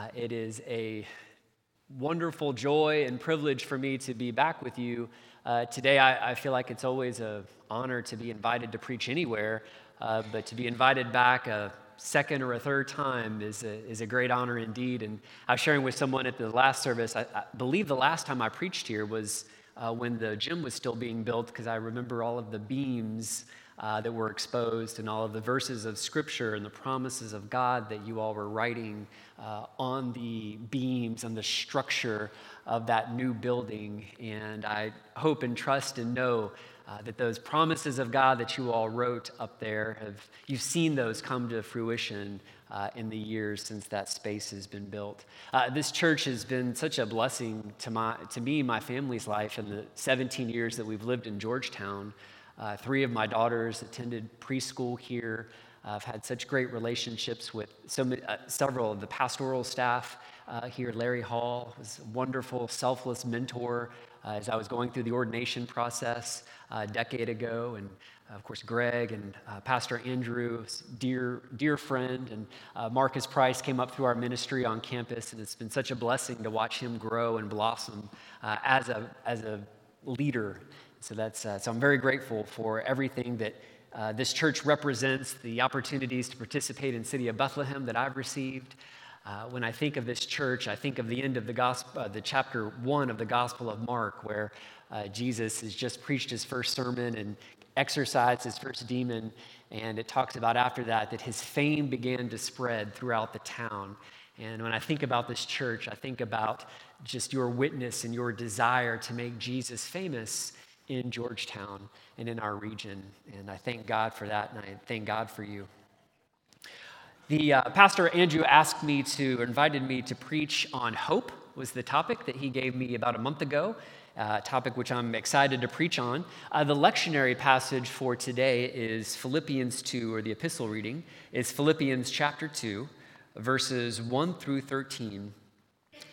Uh, it is a wonderful joy and privilege for me to be back with you. Uh, today, I, I, feel like it's always an honor to be invited to preach anywhere, uh, but to be invited back a second or a third time is a, is a great honor indeed. And I was sharing with someone at the last service, I, I believe the last time I preached here was uh, when the gym was still being built, because I remember all of the beams uh, that were exposed and all of the verses of Scripture and the promises of God that you all were writing uh, on the beams and the structure of that new building. And I hope and trust and know uh, that those promises of God that you all wrote up there have you've seen those come to fruition uh, in the years since that space has been built. Uh, this church has been such a blessing to my to me, my family's life, in the 17 years that we've lived in Georgetown. Uh, three of my daughters attended preschool here. Uh, I've had such great relationships with so many, uh, several of the pastoral staff uh, here. Larry Hall was a wonderful, selfless mentor uh, as I was going through the ordination process uh, a decade ago. And of course, Greg and Pastor Andrew, dear, dear friend, and Marcus Price came up through our ministry on campus. And it's been such a blessing to watch him grow and blossom as, a, as a leader so that's uh, so I'm very grateful for everything that uh, this church represents, the opportunities to participate in City of Bethlehem that I've received. Uh, when I think of this church, I think of the end of the gospel, uh, the chapter one of the Gospel of Mark, where uh, Jesus has just preached his first sermon and exorcised his first demon, and it talks about after that that his fame began to spread throughout the town. And when I think about this church, I think about just your witness and your desire to make Jesus famous in Georgetown and in our region. And I thank God for that, and I thank God for you. The uh, pastor Andrew asked me to, invited me to preach on hope, was the topic that he gave me about a month ago, uh, topic which I'm excited to preach on. Uh, the lectionary passage for today is Philippians 2, or the epistle reading is Philippians chapter 2, verses 1 through 13.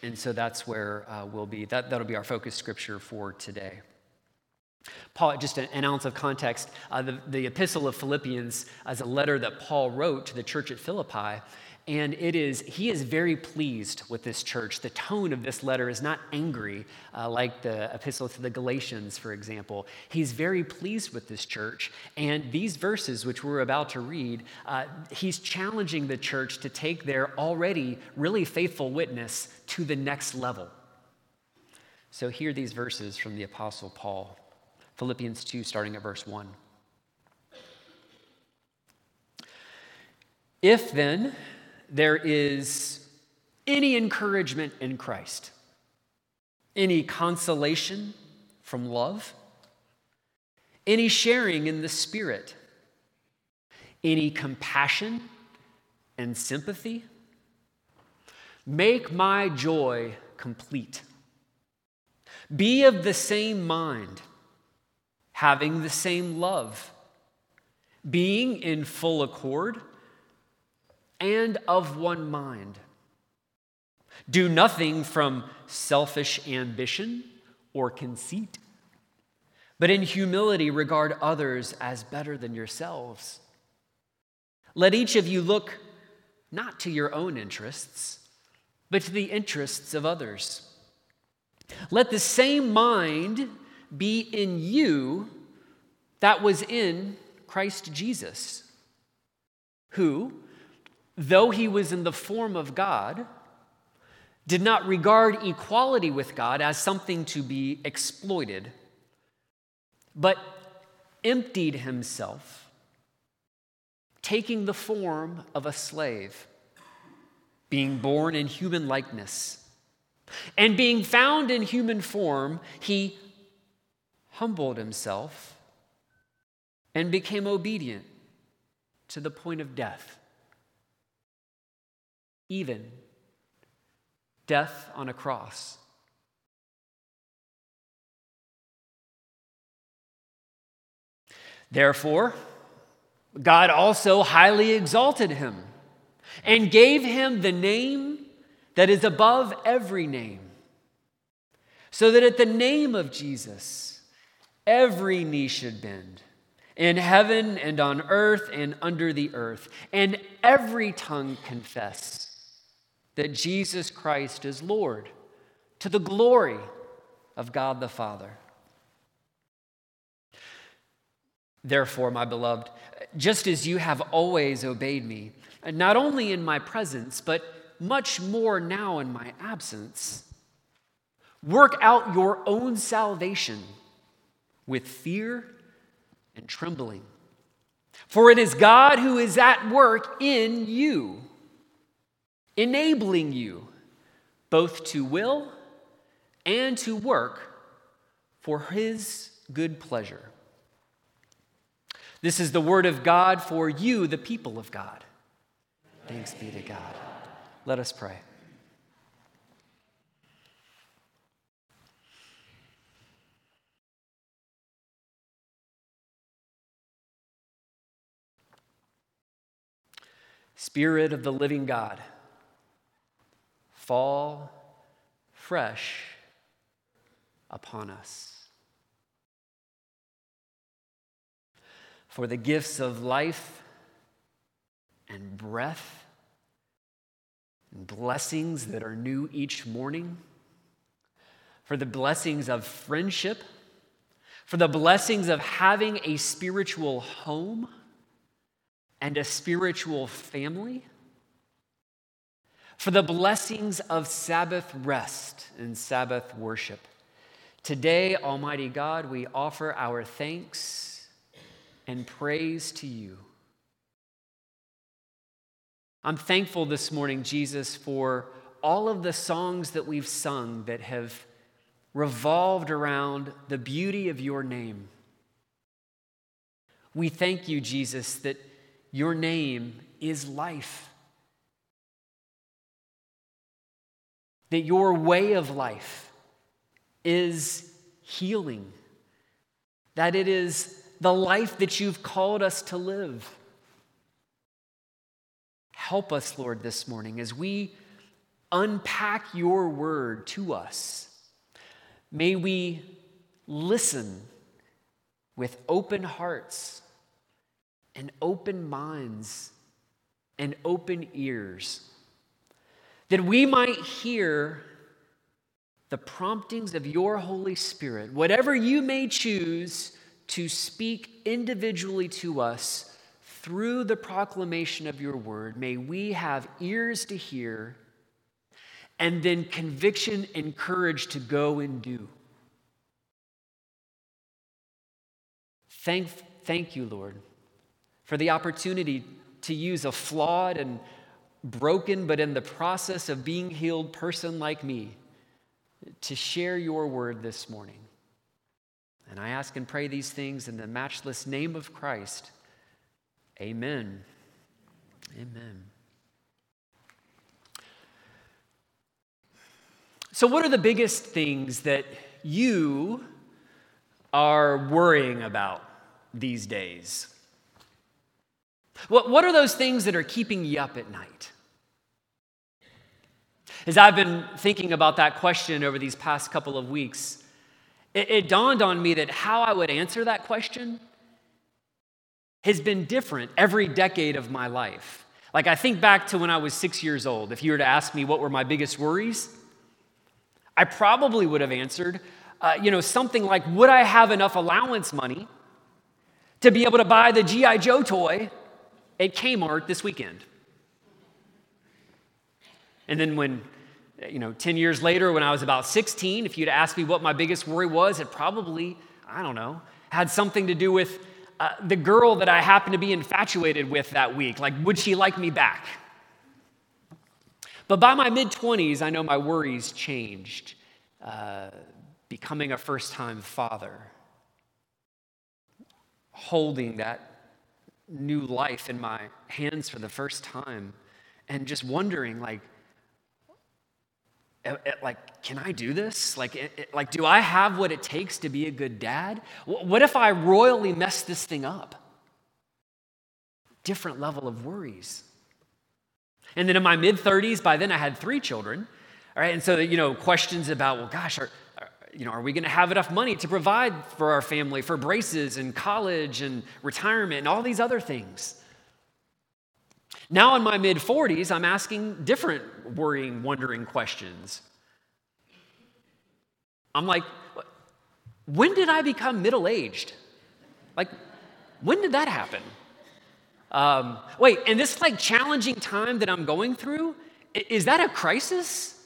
And so that's where uh, we'll be, that, that'll be our focus scripture for today. Paul, just an, ounce of context, uh, the, the epistle of Philippians is a letter that Paul wrote to the church at Philippi. And it is, he is very pleased with this church. The tone of this letter is not angry uh, like the epistle to the Galatians, for example. He's very pleased with this church. And these verses, which we're about to read, uh, he's challenging the church to take their already really faithful witness to the next level. So, hear these verses from the Apostle Paul. Philippians 2, starting at verse 1. If then there is any encouragement in Christ, any consolation from love, any sharing in the Spirit, any compassion and sympathy, make my joy complete. Be of the same mind having the same love, being in full accord, and of one mind. Do nothing from selfish ambition or conceit, but in humility regard others as better than yourselves. Let each of you look not to your own interests, but to the interests of others. Let the same mind be in you that was in Christ Jesus, who, though he was in the form of God, did not regard equality with God as something to be exploited, but emptied himself, taking the form of a slave, being born in human likeness. And being found in human form, he humbled himself and became obedient to the point of death, even death on a cross. Therefore, God also highly exalted him and gave him the name that is above every name, so that at the name of Jesus, every knee should bend in heaven and on earth and under the earth, and every tongue confess that Jesus Christ is Lord, to the glory of God the Father. Therefore, my beloved, just as you have always obeyed me, not only in my presence, but much more now in my absence, work out your own salvation with fear and trembling. For it is God who is at work in you, enabling you both to will and to work for his good pleasure. This is the word of God for you, the people of God. Thanks be to God. Let us pray. Spirit of the living God, fall fresh upon us. For the gifts of life and breath and blessings that are new each morning, for the blessings of friendship, for the blessings of having a spiritual home and a spiritual family, for the blessings of Sabbath rest and Sabbath worship. Today, Almighty God, we offer our thanks and praise to you. I'm thankful this morning, Jesus, for all of the songs that we've sung that have revolved around the beauty of your name. We thank you, Jesus, that your name is life. That your way of life is healing. That it is the life that you've called us to live. Help us, Lord, this morning as we unpack your word to us. May we listen with open hearts and open minds and open ears, that we might hear the promptings of your Holy Spirit, whatever you may choose to speak individually to us through the proclamation of your word, may we have ears to hear and then conviction and courage to go and do. Thank, thank you, Lord, for the opportunity to use a flawed and broken, but in the process of being healed person like me to share your word this morning. And I ask and pray these things in the matchless name of Christ. Amen. Amen. So, what are the biggest things that you are worrying about these days? What, what are those things that are keeping you up at night? As I've been thinking about that question over these past couple of weeks, it, it dawned on me that how I would answer that question has been different every decade of my life. Like, I think back to when I was six years old. If you were to ask me what were my biggest worries, I probably would have answered, uh, you know, something like, would I have enough allowance money to be able to buy the G.I. Joe toy at Kmart this weekend. And then when, you know, 10 years later, when I was about 16, if you'd asked me what my biggest worry was, it probably, I don't know, had something to do with uh, the girl that I happened to be infatuated with that week. Like, would she like me back? But by my mid 20s, I know my worries changed. Uh, becoming a first time father, holding that new life in my hands for the first time and just wondering like eh, eh, like can i do this? Like eh, like do i have what it takes to be a good dad? What if i royally mess this thing up? Different level of worries. And then in my mid 30s by then i had three children all right? And so you know questions about well gosh are, you know, are we going to have enough money to provide for our family for braces and college and retirement and all these other things? Now, in my mid 40s, I'm asking different worrying, wondering questions. I'm like, when did I become middle aged? Like, when did that happen? Um, wait, and this like challenging time that I'm going through, is that a crisis?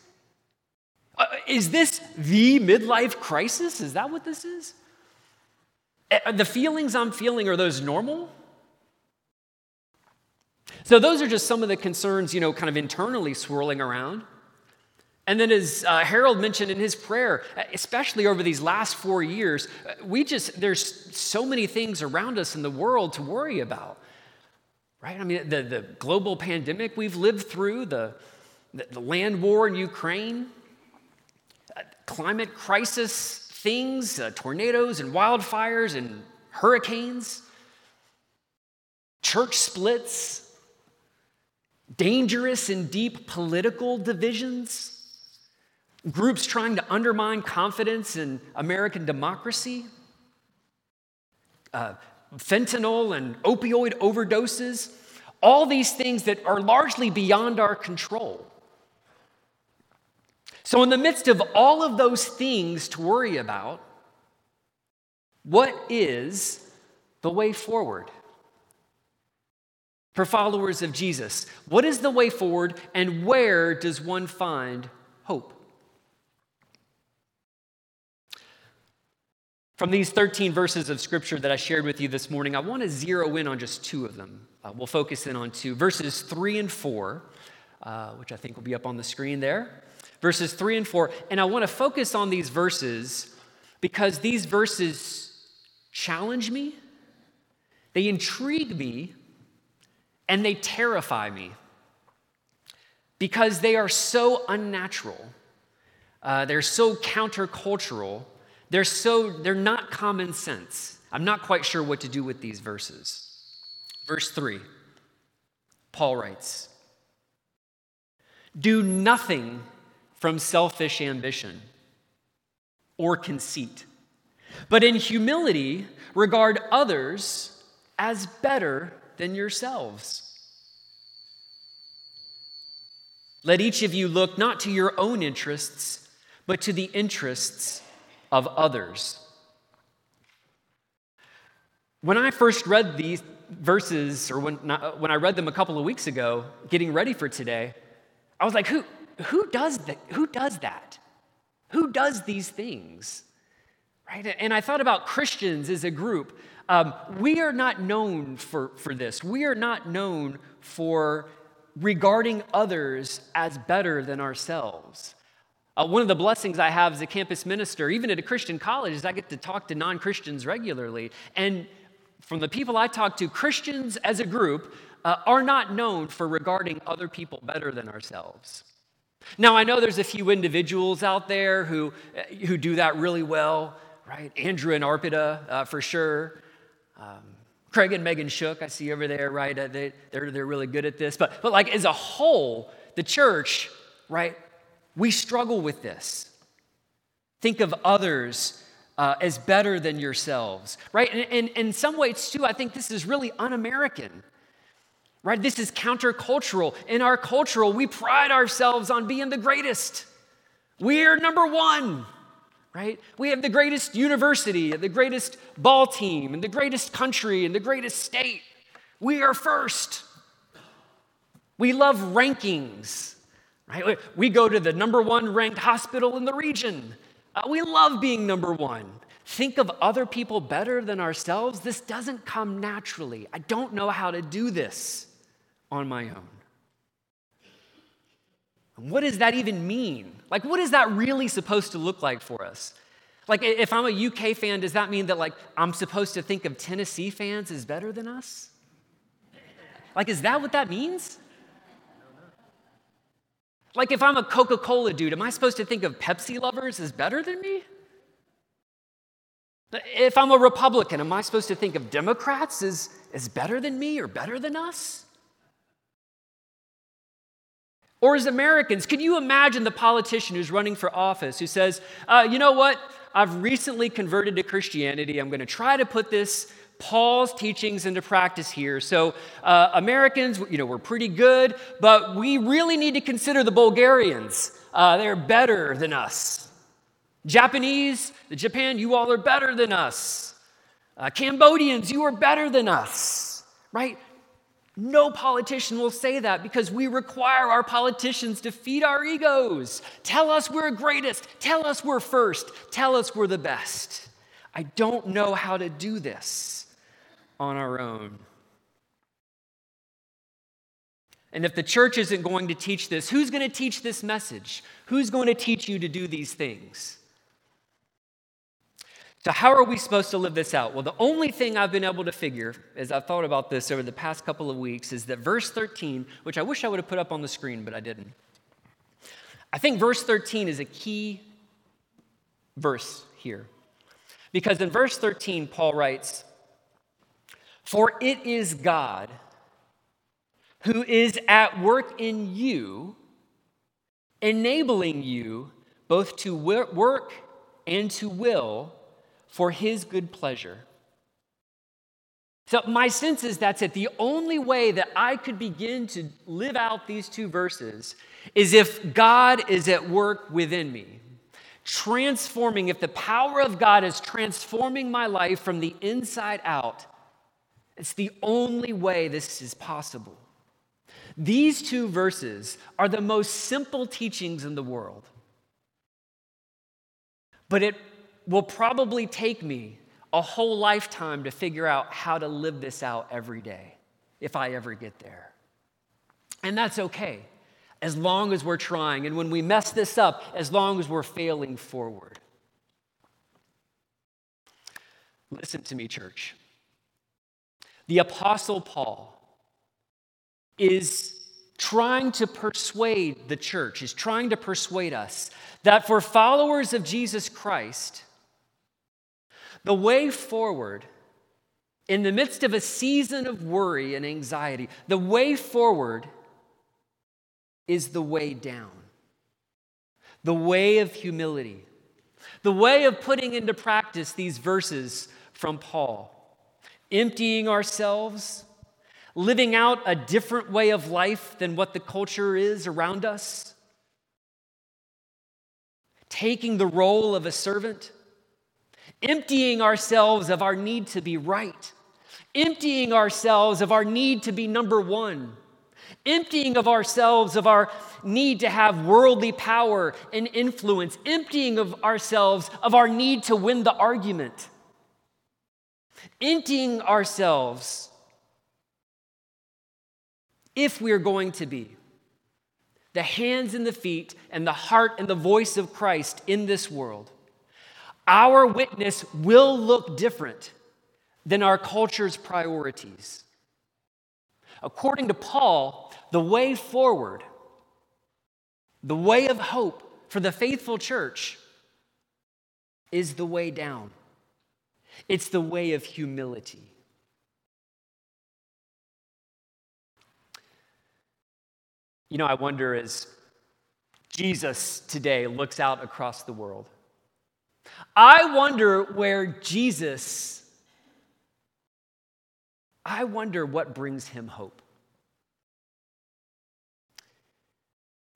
Uh, is this the midlife crisis? Is that what this is? Uh, the feelings I'm feeling, are those normal? So, those are just some of the concerns, you know, kind of internally swirling around. And then, as uh, Harold mentioned in his prayer, especially over these last four years, we just, there's so many things around us in the world to worry about, right? I mean, the, the global pandemic we've lived through, the, the, the land war in Ukraine, uh, climate crisis things, uh, tornadoes and wildfires and hurricanes, church splits, dangerous and deep political divisions, groups trying to undermine confidence in American democracy, uh, fentanyl and opioid overdoses, all these things that are largely beyond our control. So, in the midst of all of those things to worry about, what is the way forward? For followers of Jesus, what is the way forward and where does one find hope? From these 13 verses of scripture that I shared with you this morning, I want to zero in on just two of them. Uh, we'll focus in on two verses three and four, uh, which I think will be up on the screen there. Verses three and four. And I want to focus on these verses because these verses challenge me, they intrigue me, and they terrify me because they are so unnatural. Uh, they're so countercultural they're so, they're not common sense. I'm not quite sure what to do with these verses. Verse 3, Paul writes, Do nothing from selfish ambition or conceit, but in humility regard others as better than yourselves. Let each of you look not to your own interests, but to the interests of others. When I first read these verses, or when, when I read them a couple of weeks ago, getting ready for today, I was like, who, who, does that? who does that? Who does these things? Right? And I thought about Christians as a group. Um, we are not known for, for this. We are not known for regarding others as better than ourselves. Uh, one of the blessings I have as a campus minister, even at a Christian college, is I get to talk to non Christians regularly. And from the people I talk to, Christians as a group uh, are not known for regarding other people better than ourselves. Now, I know there's a few individuals out there who, uh, who do that really well, right? Andrew and Arpita, uh, for sure. Um, Craig and Megan Shook, I see over there, right? Uh, they, they're, they're really good at this. But, but like as a whole, the church, right, we struggle with this. Think of others uh, as better than yourselves, right? And, and, and in some ways, too, I think this is really un American, right? This is countercultural. In our cultural, we pride ourselves on being the greatest. We are number one, right? We have the greatest university, the greatest ball team, and the greatest country, and the greatest state. We are first. We love rankings. Right? We go to the number one ranked hospital in the region. Uh, we love being number one. Think of other people better than ourselves. This doesn't come naturally. I don't know how to do this on my own. What does that even mean? Like, what is that really supposed to look like for us? Like, if I'm a UK fan, does that mean that, like, I'm supposed to think of Tennessee fans as better than us? Like, is that what that means? Like, if I'm a Coca Cola dude, am I supposed to think of Pepsi lovers as better than me? If I'm a Republican, am I supposed to think of Democrats as, as better than me or better than us? Or as Americans, can you imagine the politician who's running for office who says, uh, you know what? I've recently converted to Christianity. I'm going to try to put this Paul's teachings into practice here. So, uh, Americans, you know, we're pretty good, but we really need to consider the Bulgarians. Uh, they're better than us. Japanese, the Japan, you all are better than us. Uh, Cambodians, you are better than us, right? No politician will say that because we require our politicians to feed our egos. Tell us we're greatest. Tell us we're first. Tell us we're the best. I don't know how to do this on our own. And if the church isn't going to teach this, who's going to teach this message? Who's going to teach you to do these things? So, how are we supposed to live this out? Well, the only thing I've been able to figure as I've thought about this over the past couple of weeks is that verse 13, which I wish I would have put up on the screen, but I didn't. I think verse 13 is a key verse here. Because in verse 13, Paul writes, For it is God who is at work in you, enabling you both to work and to will for his good pleasure. So, my sense is that's it. The only way that I could begin to live out these two verses is if God is at work within me, transforming, if the power of God is transforming my life from the inside out. It's the only way this is possible. These two verses are the most simple teachings in the world. But it will probably take me a whole lifetime to figure out how to live this out every day if I ever get there. And that's okay, as long as we're trying. And when we mess this up, as long as we're failing forward. Listen to me, church. The Apostle Paul is trying to persuade the church, is trying to persuade us that for followers of Jesus Christ, the way forward, in the midst of a season of worry and anxiety, the way forward is the way down, the way of humility, the way of putting into practice these verses from Paul, emptying ourselves, living out a different way of life than what the culture is around us, taking the role of a servant emptying ourselves of our need to be right, emptying ourselves of our need to be number one, emptying of ourselves of our need to have worldly power and influence, emptying of ourselves of our need to win the argument, emptying ourselves if we're going to be the hands and the feet and the heart and the voice of Christ in this world our witness will look different than our culture's priorities. According to Paul, the way forward, the way of hope for the faithful church is the way down. It's the way of humility. You know, I wonder as Jesus today looks out across the world I wonder where Jesus, I wonder what brings him hope.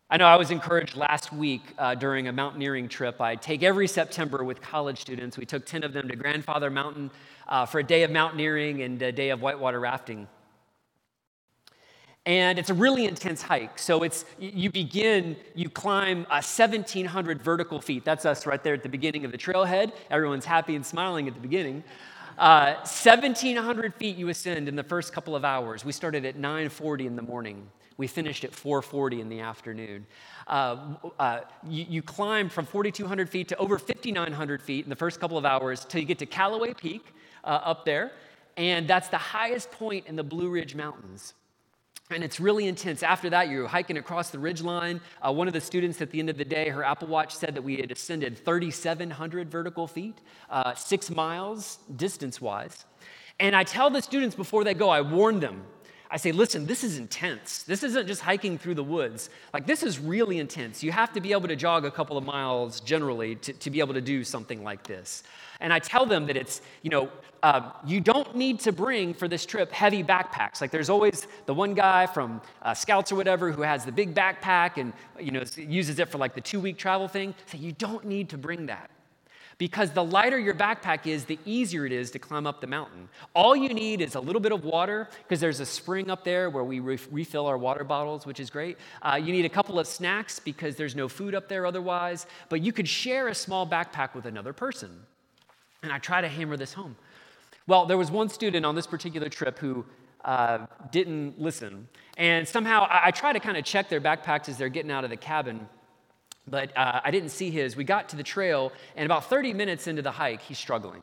I know I was encouraged last week uh, during a mountaineering trip. I take every September with college students. We took 10 of them to Grandfather Mountain uh, for a day of mountaineering and a day of whitewater rafting. And it's a really intense hike. So it's you begin, you climb uh, 1,700 vertical feet. That's us right there at the beginning of the trailhead. Everyone's happy and smiling at the beginning. Uh, 1,700 feet you ascend in the first couple of hours. We started at 9:40 in the morning. We finished at 4:40 in the afternoon. Uh, uh, you, you, climb from 4,200 feet to over 5,900 feet in the first couple of hours till you get to Calloway Peak uh, up there, and that's the highest point in the Blue Ridge Mountains. And it's really intense. After that, you're hiking across the ridge line. Uh, one of the students at the end of the day, her Apple Watch said that we had ascended 3,700 vertical feet, uh, six miles distance wise. And I tell the students before they go, I warn them. I say, listen, this is intense. This isn't just hiking through the woods. Like, this is really intense. You have to be able to jog a couple of miles generally to, to be able to do something like this. And I tell them that it's, you know, uh, you don't need to bring for this trip heavy backpacks. Like, there's always the one guy from uh, Scouts or whatever who has the big backpack and, you know, uses it for like the two week travel thing. Say, you don't need to bring that. Because the lighter your backpack is, the easier it is to climb up the mountain. All you need is a little bit of water, because there's a spring up there where we re- refill our water bottles, which is great. Uh, you need a couple of snacks, because there's no food up there otherwise. But you could share a small backpack with another person. And I try to hammer this home. Well, there was one student on this particular trip who uh, didn't listen. And somehow I, I try to kind of check their backpacks as they're getting out of the cabin but uh, I didn't see his. We got to the trail, and about 30 minutes into the hike, he's struggling.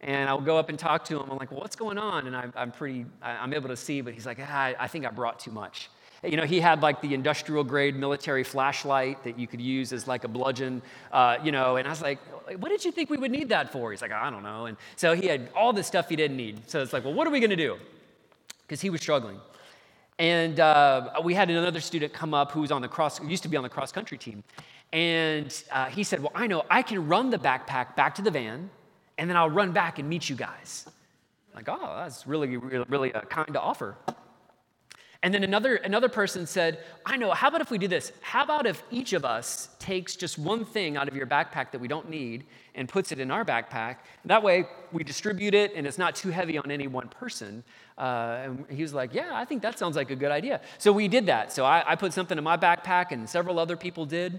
And I'll go up and talk to him. I'm like, well, what's going on? And I'm, I'm pretty, I'm able to see, but he's like, ah, I think I brought too much. You know, he had like the industrial grade military flashlight that you could use as like a bludgeon, uh, you know, and I was like, what did you think we would need that for? He's like, I don't know. And so he had all the stuff he didn't need. So it's like, well, what are we going to do? Because he was struggling. And uh, we had another student come up who was on the cross, used to be on the cross country team. And uh, he said, Well, I know I can run the backpack back to the van, and then I'll run back and meet you guys. I'm like, oh, that's really, really, really a kind to offer. And then another, another person said, I know, how about if we do this? How about if each of us takes just one thing out of your backpack that we don't need and puts it in our backpack? That way we distribute it and it's not too heavy on any one person. Uh, and he was like, Yeah, I think that sounds like a good idea. So we did that. So I, I put something in my backpack and several other people did.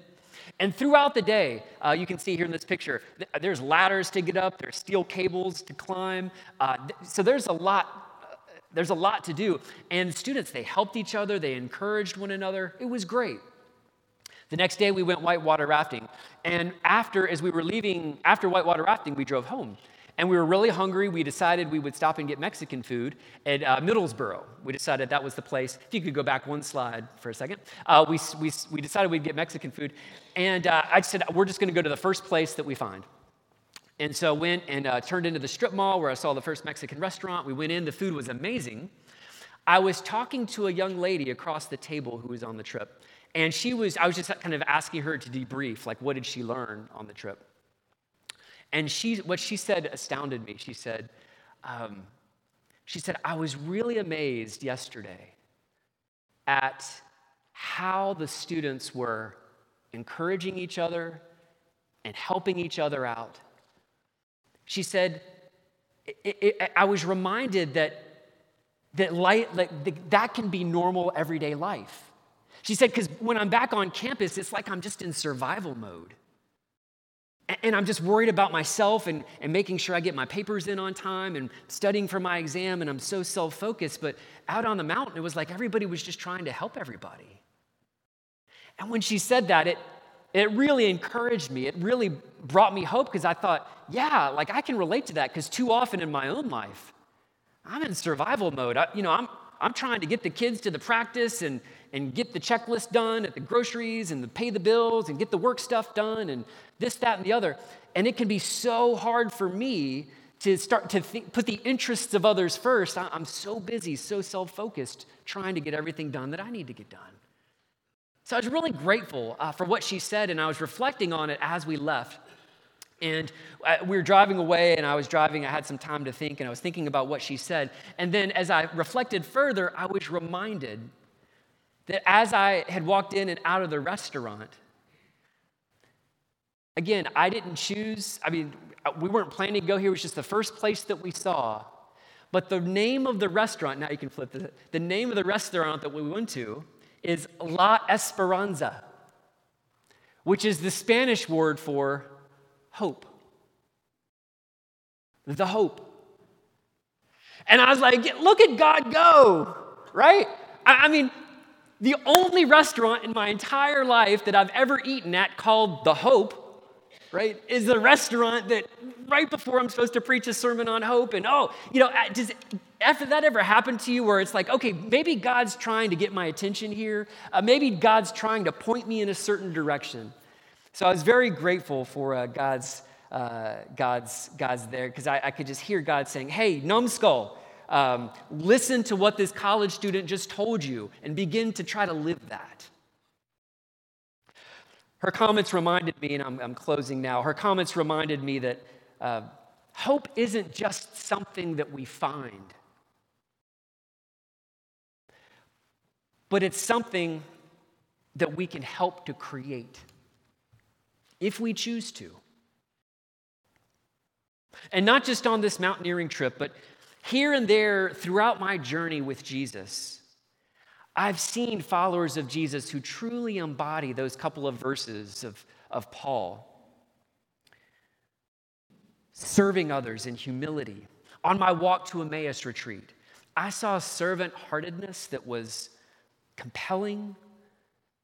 And throughout the day, uh, you can see here in this picture, there's ladders to get up, there's steel cables to climb. Uh, so there's a lot there's a lot to do. And students, they helped each other, they encouraged one another. It was great. The next day, we went whitewater rafting. And after, as we were leaving, after whitewater rafting, we drove home. And we were really hungry. We decided we would stop and get Mexican food at uh, Middlesboro. We decided that was the place. If you could go back one slide for a second, uh, we, we, we decided we'd get Mexican food. And uh, I said, we're just going to go to the first place that we find. And so went and uh, turned into the strip mall where I saw the first Mexican restaurant. We went in, the food was amazing. I was talking to a young lady across the table who was on the trip. And she was, I was just kind of asking her to debrief, like, what did she learn on the trip? And she, what she said astounded me. She said, um, she said, I was really amazed yesterday at how the students were encouraging each other and helping each other out she said, it, it, I was reminded that, that, light, like, that can be normal everyday life. She said, because when I'm back on campus, it's like I'm just in survival mode. And I'm just worried about myself and, and making sure I get my papers in on time and studying for my exam, and I'm so self focused. But out on the mountain, it was like everybody was just trying to help everybody. And when she said that, it, it really encouraged me. It really brought me hope because I thought, yeah, like I can relate to that because too often in my own life, I'm in survival mode. I, you know, I'm, I'm trying to get the kids to the practice and, and get the checklist done at the groceries and the pay the bills and get the work stuff done and this, that, and the other. And it can be so hard for me to start to think, put the interests of others first. I'm so busy, so self focused, trying to get everything done that I need to get done. So I was really grateful uh, for what she said, and I was reflecting on it as we left. And uh, we were driving away, and I was driving. I had some time to think, and I was thinking about what she said. And then as I reflected further, I was reminded that as I had walked in and out of the restaurant, again, I didn't choose, I mean, uh, we weren't planning to go here, it was just the first place that we saw. But the name of the restaurant, now you can flip the, the name of the restaurant that we went to is La Esperanza, which is the Spanish word for hope. The hope. And I was like, look at God go, right? I, mean, the only restaurant in my entire life that I've ever eaten at called The Hope right, is the restaurant that right before I'm supposed to preach a sermon on hope, and oh, you know, does after that ever happen to you where it's like, okay, maybe God's trying to get my attention here, uh, maybe God's trying to point me in a certain direction. So I was very grateful for uh, God's uh, God's God's there because I, I, could just hear God saying, "Hey, numbskull, um, listen to what this college student just told you and begin to try to live that. Her comments reminded me, and I'm, I'm closing now, her comments reminded me that uh, hope isn't just something that we find, but it's something that we can help to create if we choose to. And not just on this mountaineering trip, but here and there throughout my journey with Jesus, I've seen followers of Jesus who truly embody those couple of verses of, of Paul. Serving others in humility. On my walk to Emmaus retreat, I saw servant heartedness that was compelling,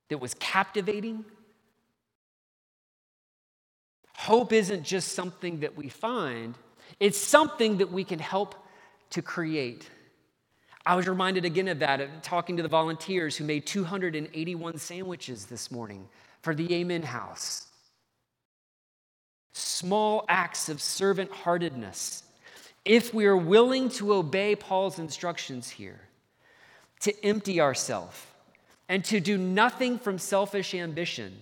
that was captivating. Hope isn't just something that we find, it's something that we can help to create. I was reminded again of that, talking to the volunteers who made 281 sandwiches this morning for the Amen House. Small acts of servant heartedness. If we are willing to obey Paul's instructions here, to empty ourselves and to do nothing from selfish ambition.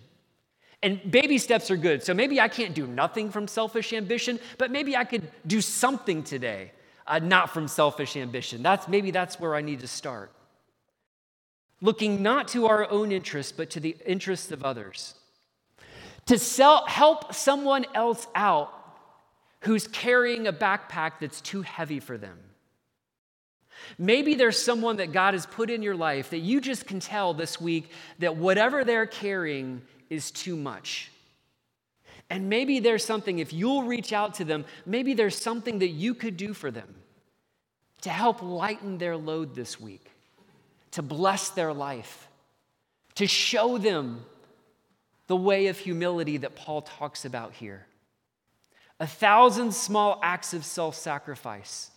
And baby steps are good. So maybe I can't do nothing from selfish ambition, but maybe I could do something today uh, not from selfish ambition. That's, maybe that's where I need to start. Looking not to our own interests, but to the interests of others. To sell, help someone else out who's carrying a backpack that's too heavy for them. Maybe there's someone that God has put in your life that you just can tell this week that whatever they're carrying is too much. And maybe there's something, if you'll reach out to them, maybe there's something that you could do for them to help lighten their load this week, to bless their life, to show them the way of humility that Paul talks about here. A thousand small acts of self sacrifice,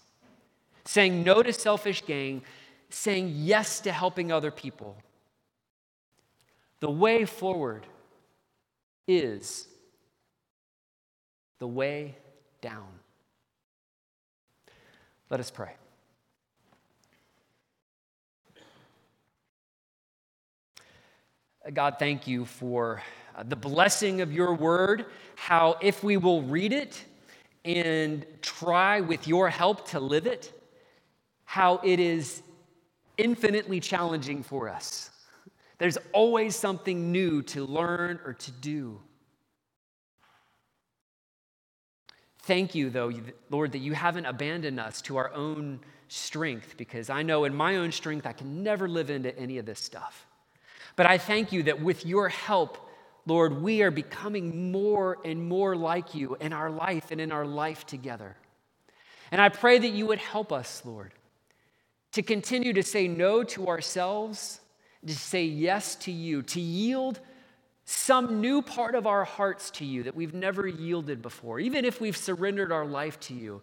saying no to selfish gain, saying yes to helping other people. The way forward is the way down. Let us pray. God, thank you for uh, the blessing of your word, how if we will read it and try with your help to live it, how it is infinitely challenging for us. There's always something new to learn or to do. Thank you, though, Lord, that you haven't abandoned us to our own strength, because I know in my own strength I can never live into any of this stuff. But I thank you that with your help, Lord, we are becoming more and more like you in our life and in our life together. And I pray that you would help us, Lord, to continue to say no to ourselves, to say yes to you, to yield some new part of our hearts to you that we've never yielded before, even if we've surrendered our life to you.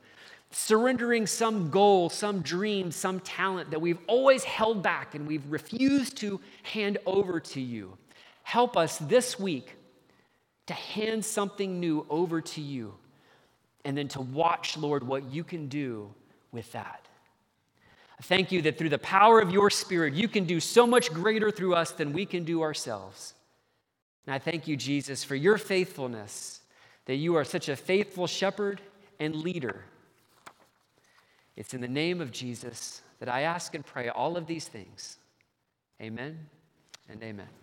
Surrendering some goal, some dream, some talent that we've always held back and we've refused to hand over to you. Help us this week to hand something new over to you and then to watch, Lord, what you can do with that. Thank you that through the power of your Spirit, you can do so much greater through us than we can do ourselves. And I thank you, Jesus, for your faithfulness, that you are such a faithful shepherd and leader. It's in the name of Jesus that I ask and pray all of these things. Amen and amen.